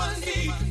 money.